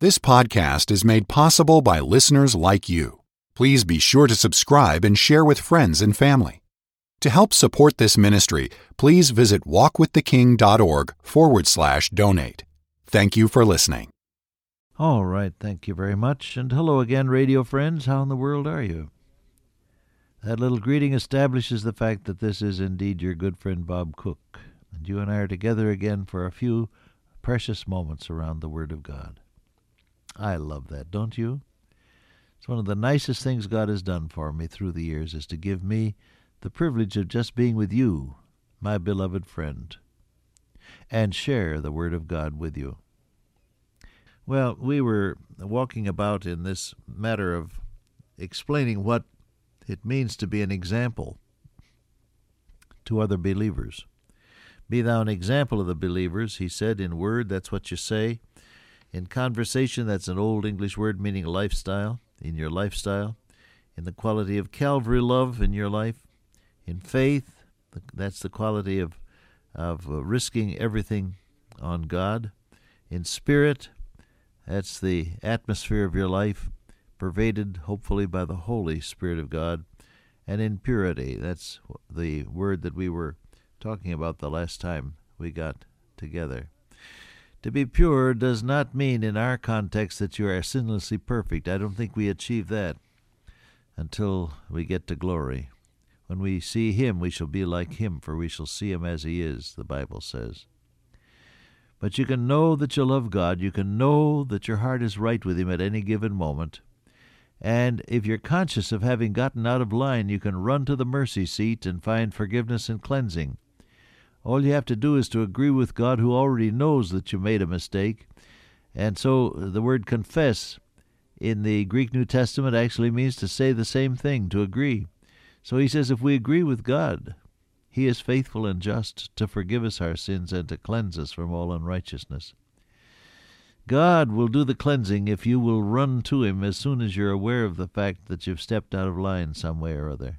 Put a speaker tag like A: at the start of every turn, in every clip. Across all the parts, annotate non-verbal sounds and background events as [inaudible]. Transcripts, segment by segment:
A: This podcast is made possible by listeners like you. Please be sure to subscribe and share with friends and family. To help support this ministry, please visit walkwiththeking.org forward slash donate. Thank you for listening.
B: All right, thank you very much. And hello again, radio friends. How in the world are you? That little greeting establishes the fact that this is indeed your good friend Bob Cook, and you and I are together again for a few precious moments around the Word of God. I love that, don't you? It's one of the nicest things God has done for me through the years is to give me the privilege of just being with you, my beloved friend, and share the Word of God with you. Well, we were walking about in this matter of explaining what it means to be an example to other believers. Be thou an example of the believers, he said in word, that's what you say. In conversation, that's an old English word meaning lifestyle, in your lifestyle. In the quality of Calvary love in your life. In faith, that's the quality of, of uh, risking everything on God. In spirit, that's the atmosphere of your life, pervaded hopefully by the Holy Spirit of God. And in purity, that's the word that we were talking about the last time we got together. To be pure does not mean, in our context, that you are sinlessly perfect. I don't think we achieve that until we get to glory. When we see Him, we shall be like Him, for we shall see Him as He is, the Bible says. But you can know that you love God. You can know that your heart is right with Him at any given moment. And if you're conscious of having gotten out of line, you can run to the mercy seat and find forgiveness and cleansing. All you have to do is to agree with God who already knows that you made a mistake. And so the word confess in the Greek New Testament actually means to say the same thing, to agree. So he says if we agree with God, he is faithful and just to forgive us our sins and to cleanse us from all unrighteousness. God will do the cleansing if you will run to him as soon as you're aware of the fact that you've stepped out of line some way or other.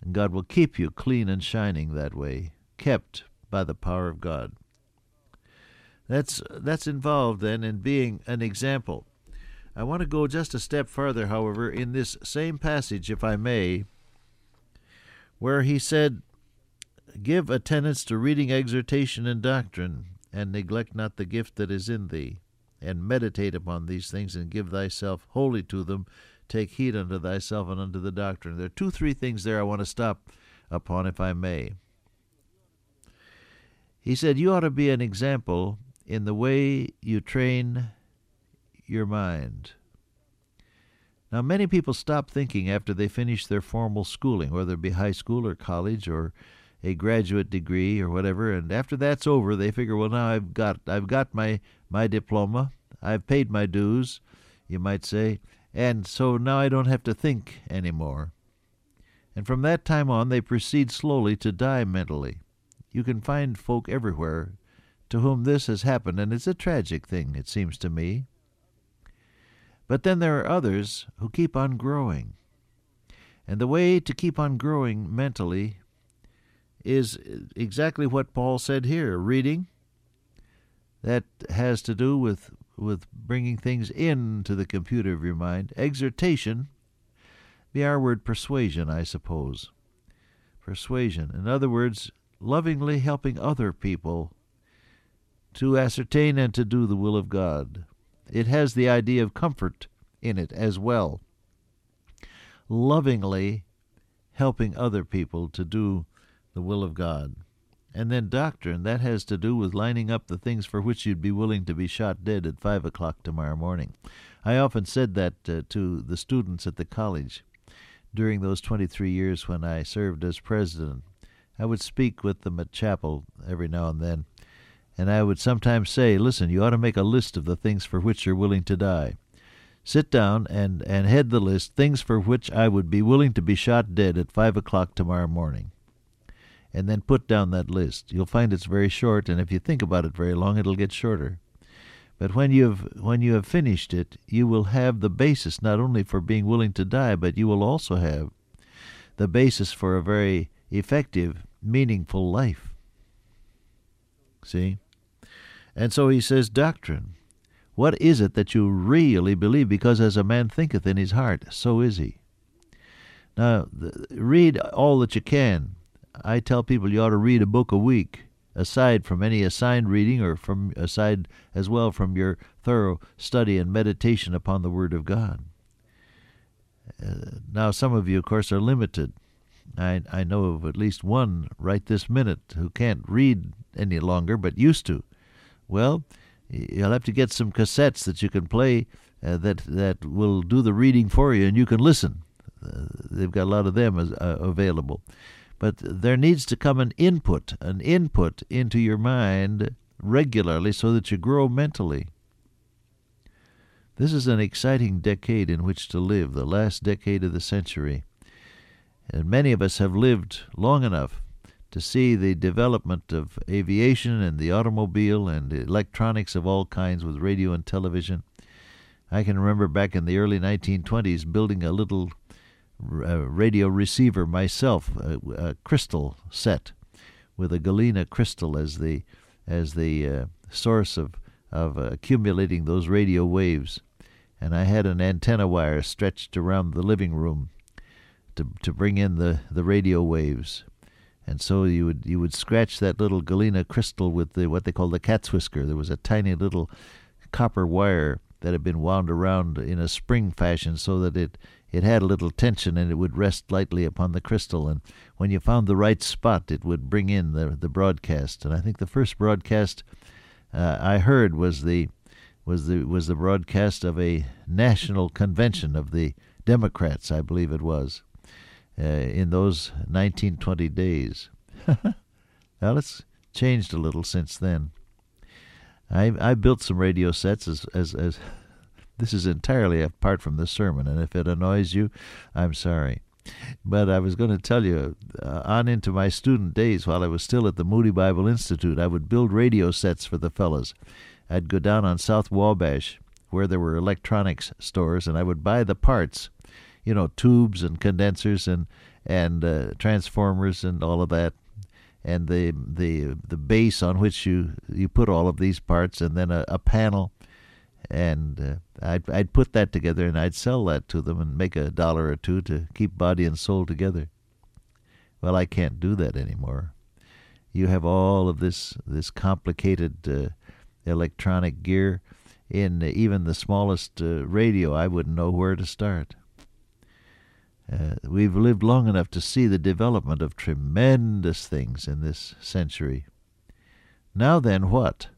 B: And God will keep you clean and shining that way, kept by the power of God. That's that's involved then in being an example. I want to go just a step further, however, in this same passage, if I may, where he said, Give attendance to reading, exhortation, and doctrine, and neglect not the gift that is in thee, and meditate upon these things, and give thyself wholly to them, Take heed unto thyself and unto the doctrine. There are two, three things there I want to stop upon, if I may. He said, You ought to be an example in the way you train your mind. Now, many people stop thinking after they finish their formal schooling, whether it be high school or college or a graduate degree or whatever, and after that's over, they figure, well, now I've got I've got my my diploma, I've paid my dues, you might say, and so now I don't have to think any more. And from that time on, they proceed slowly to die mentally. You can find folk everywhere to whom this has happened, and it's a tragic thing, it seems to me. But then there are others who keep on growing. And the way to keep on growing mentally is exactly what Paul said here reading. That has to do with with bringing things into the computer of your mind. Exhortation, be our word persuasion, I suppose. Persuasion. In other words, lovingly helping other people to ascertain and to do the will of God. It has the idea of comfort in it as well. Lovingly helping other people to do the will of God. And then doctrine, that has to do with lining up the things for which you'd be willing to be shot dead at five o'clock tomorrow morning. I often said that uh, to the students at the college during those 23 years when I served as president. I would speak with them at chapel every now and then, and I would sometimes say, Listen, you ought to make a list of the things for which you're willing to die. Sit down and, and head the list, things for which I would be willing to be shot dead at five o'clock tomorrow morning and then put down that list. You'll find it's very short, and if you think about it very long, it'll get shorter. But when you have when you have finished it, you will have the basis not only for being willing to die, but you will also have the basis for a very effective, meaningful life. See? And so he says doctrine. What is it that you really believe? Because as a man thinketh in his heart, so is he. Now, read all that you can. I tell people you ought to read a book a week, aside from any assigned reading or from aside as well from your thorough study and meditation upon the Word of God. Uh, now, some of you, of course, are limited. I, I know of at least one right this minute who can't read any longer, but used to. Well, you'll have to get some cassettes that you can play uh, that that will do the reading for you, and you can listen. Uh, they've got a lot of them as, uh, available. But there needs to come an input, an input into your mind regularly so that you grow mentally. This is an exciting decade in which to live, the last decade of the century. And many of us have lived long enough to see the development of aviation and the automobile and electronics of all kinds with radio and television. I can remember back in the early 1920s building a little radio receiver myself, a, a, crystal set with a galena crystal as the as the uh, source of of uh, accumulating those radio waves, and I had an antenna wire stretched around the living room to to bring in the, the radio waves. And so you would you would scratch that little galena crystal with the what they call the cat's whisker. There was a tiny little copper wire that had been wound around in a spring fashion so that it it had a little tension and it would rest lightly upon the crystal. And when you found the right spot, it would bring in the, the broadcast. And I think the first broadcast uh, I heard was the was the was the broadcast of a national convention of the Democrats, I believe it was, uh, in those 1920 days. [laughs] well, it's changed a little since then. I I built some radio sets as as as [laughs] this is entirely apart from the sermon, and if it annoys you, I'm sorry. But I was going to tell you, uh, on into my student days, while I was still at the Moody Bible Institute, I would build radio sets for the fellows. I'd go down on South Wabash, where there were electronics stores, and I would buy the parts, you know, tubes and condensers and and uh, transformers and all of that, and the the the base on which you you put all of these parts, and then a, a panel and uh, I'd I'd put that together and I'd sell that to them and make a dollar or two to keep body and soul together. Well, I can't do that anymore. You have all of this this complicated uh, electronic gear in even the smallest uh, radio. I wouldn't know where to start. Uh, we've lived long enough to see the development of tremendous things in this century. Now then, what?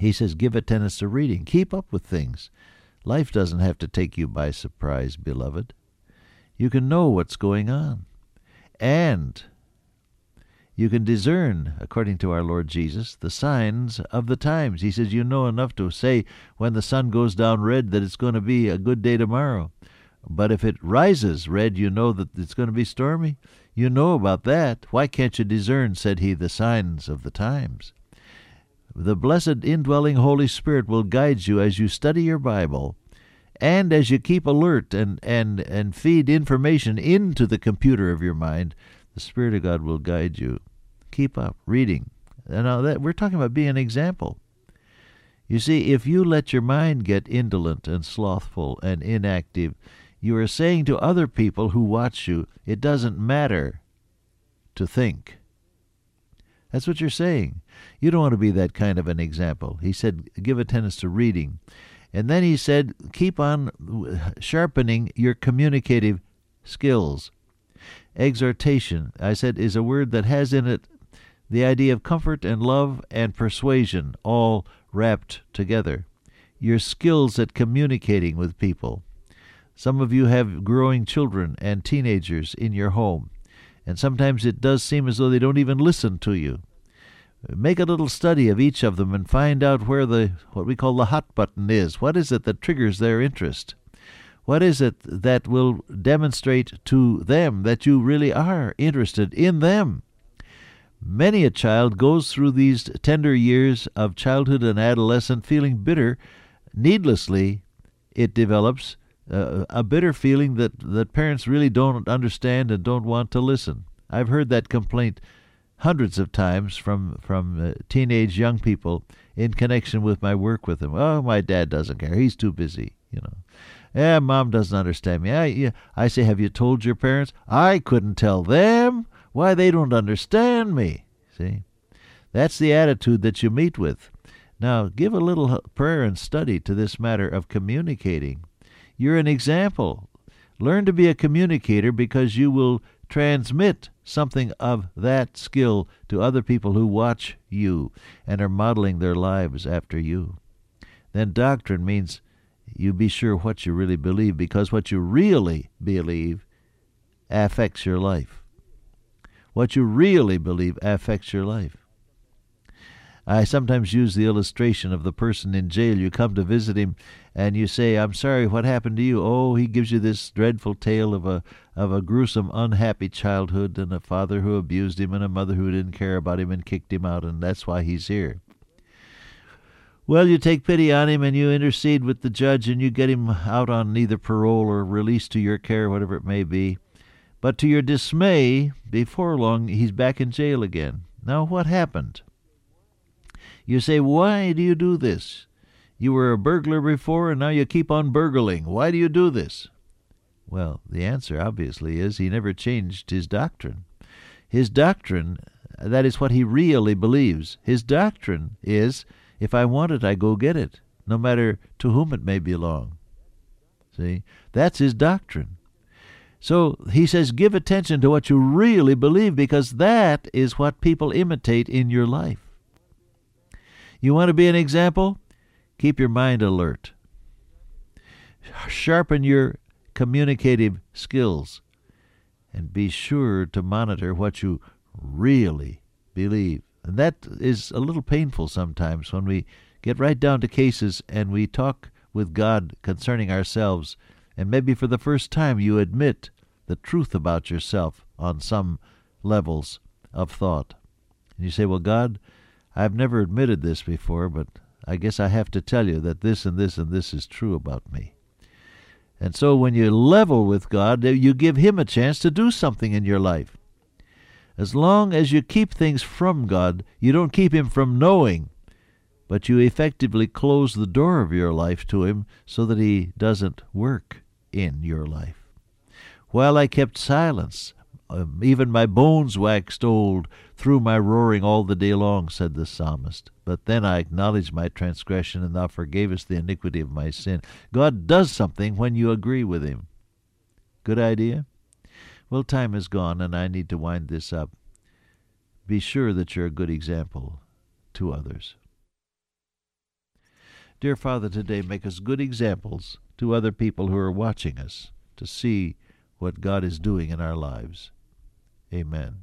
B: He says, give attendance to reading. Keep up with things. Life doesn't have to take you by surprise, beloved. You can know what's going on. And you can discern, according to our Lord Jesus, the signs of the times. He says, You know enough to say when the sun goes down red that it's going to be a good day tomorrow. But if it rises red, you know that it's going to be stormy. You know about that. Why can't you discern, said he, the signs of the times? The blessed indwelling Holy Spirit will guide you as you study your Bible and as you keep alert and, and, and feed information into the computer of your mind, the Spirit of God will guide you. Keep up reading. Now that we're talking about being an example. You see, if you let your mind get indolent and slothful and inactive, you are saying to other people who watch you, it doesn't matter to think. That's what you're saying. You don't want to be that kind of an example. He said, give attendance to reading. And then he said, keep on sharpening your communicative skills. Exhortation, I said, is a word that has in it the idea of comfort and love and persuasion all wrapped together. Your skills at communicating with people. Some of you have growing children and teenagers in your home and sometimes it does seem as though they don't even listen to you. Make a little study of each of them and find out where the what we call the hot button is. What is it that triggers their interest? What is it that will demonstrate to them that you really are interested in them? Many a child goes through these tender years of childhood and adolescence feeling bitter. Needlessly, it develops a bitter feeling that, that parents really don't understand and don't want to listen. I've heard that complaint hundreds of times from from uh, teenage young people in connection with my work with them. Oh, my dad doesn't care. He's too busy, you know. Yeah, mom doesn't understand me. I I say, have you told your parents? I couldn't tell them. Why they don't understand me. See, that's the attitude that you meet with. Now, give a little prayer and study to this matter of communicating. You're an example. Learn to be a communicator because you will transmit something of that skill to other people who watch you and are modeling their lives after you. Then doctrine means you be sure what you really believe because what you really believe affects your life. What you really believe affects your life. I sometimes use the illustration of the person in jail. You come to visit him and you say, I'm sorry, what happened to you? Oh, he gives you this dreadful tale of a of a gruesome, unhappy childhood and a father who abused him and a mother who didn't care about him and kicked him out, and that's why he's here. Well, you take pity on him and you intercede with the judge and you get him out on either parole or released to your care, whatever it may be. But to your dismay, before long he's back in jail again. Now, what happened? You say, Why do you do this? You were a burglar before, and now you keep on burgling. Why do you do this? Well, the answer obviously is he never changed his doctrine. His doctrine, that is what he really believes. His doctrine is if I want it, I go get it, no matter to whom it may belong. See? That's his doctrine. So he says, give attention to what you really believe because that is what people imitate in your life. You want to be an example? Keep your mind alert. Sharpen your communicative skills and be sure to monitor what you really believe. And that is a little painful sometimes when we get right down to cases and we talk with God concerning ourselves, and maybe for the first time you admit the truth about yourself on some levels of thought. And you say, Well, God, I've never admitted this before, but I guess I have to tell you that this and this and this is true about me. And so when you level with God, you give Him a chance to do something in your life. As long as you keep things from God, you don't keep Him from knowing, but you effectively close the door of your life to Him so that He doesn't work in your life. While I kept silence, um, even my bones waxed old through my roaring all the day long, said the psalmist. But then I acknowledged my transgression, and thou forgavest the iniquity of my sin. God does something when you agree with him. Good idea? Well, time is gone, and I need to wind this up. Be sure that you're a good example to others. Dear Father, today make us good examples to other people who are watching us to see what God is doing in our lives. Amen.